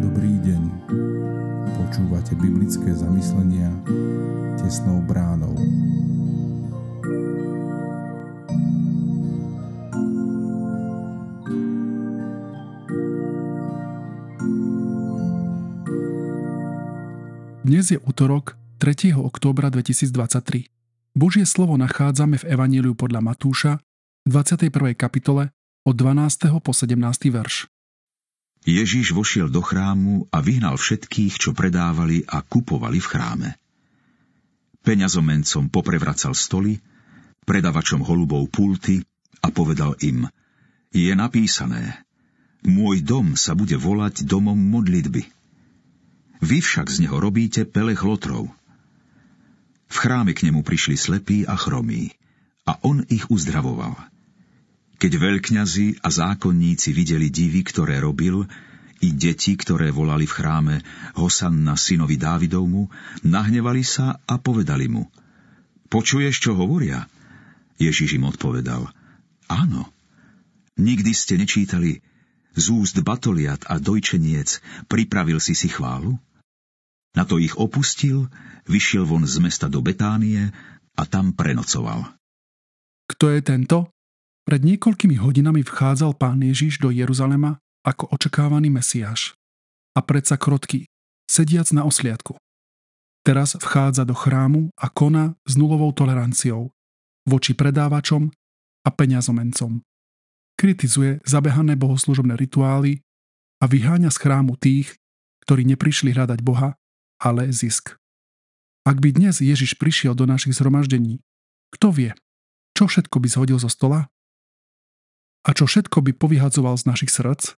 Dobrý deň. Počúvate biblické zamyslenia tesnou bránou. Dnes je útorok 3. októbra 2023. Božie slovo nachádzame v Evaníliu podľa Matúša v 21. kapitole od 12. po 17. verš. Ježíš vošiel do chrámu a vyhnal všetkých, čo predávali a kupovali v chráme. Peňazomencom poprevracal stoly, predavačom holubov pulty a povedal im, je napísané, môj dom sa bude volať domom modlitby. Vy však z neho robíte pelech lotrov. V chráme k nemu prišli slepí a chromí a on ich uzdravoval. Keď veľkňazi a zákonníci videli divy, ktoré robil, i deti, ktoré volali v chráme Hosanna synovi Dávidovmu, nahnevali sa a povedali mu Počuješ, čo hovoria? Ježiš im odpovedal Áno. Nikdy ste nečítali z úst batoliat a dojčeniec pripravil si si chválu? Na to ich opustil, vyšiel von z mesta do Betánie a tam prenocoval. Kto je tento? Pred niekoľkými hodinami vchádzal pán Ježiš do Jeruzalema ako očakávaný Mesiáš. A predsa krotký, sediac na osliadku. Teraz vchádza do chrámu a koná s nulovou toleranciou voči predávačom a peňazomencom. Kritizuje zabehané bohoslužobné rituály a vyháňa z chrámu tých, ktorí neprišli hľadať Boha, ale zisk. Ak by dnes Ježiš prišiel do našich zhromaždení, kto vie, čo všetko by zhodil zo stola? A čo všetko by povyhadzoval z našich srdc?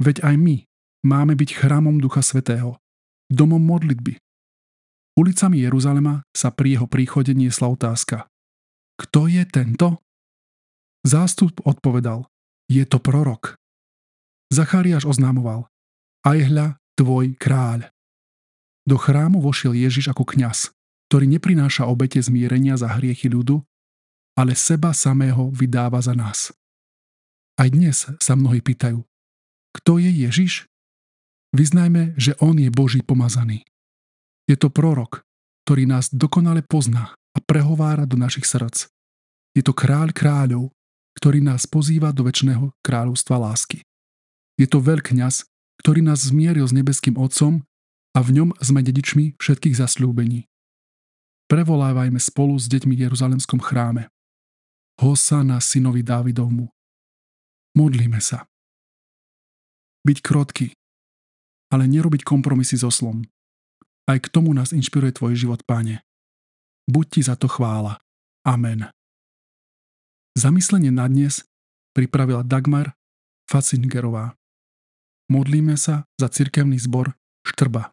Veď aj my máme byť chrámom Ducha Svetého, domom modlitby. Ulicami Jeruzalema sa pri jeho príchode niesla otázka. Kto je tento? Zástup odpovedal, je to prorok. Zachariáš oznámoval, aj hľa tvoj kráľ. Do chrámu vošiel Ježiš ako kňaz, ktorý neprináša obete zmierenia za hriechy ľudu, ale seba samého vydáva za nás. Aj dnes sa mnohí pýtajú, kto je Ježiš? Vyznajme, že On je Boží pomazaný. Je to prorok, ktorý nás dokonale pozná a prehovára do našich srdc. Je to kráľ kráľov, ktorý nás pozýva do väčšného kráľovstva lásky. Je to veľkňaz, ktorý nás zmieril s nebeským Otcom a v ňom sme dedičmi všetkých zasľúbení. Prevolávajme spolu s deťmi v Jeruzalemskom chráme. Hosana synovi Dávidovmu. Modlíme sa. Byť krotky, ale nerobiť kompromisy so slom. Aj k tomu nás inšpiruje tvoj život, páne. Buď ti za to chvála. Amen. Zamyslenie na dnes pripravila Dagmar Facingerová. Modlíme sa za cirkevný zbor Štrba.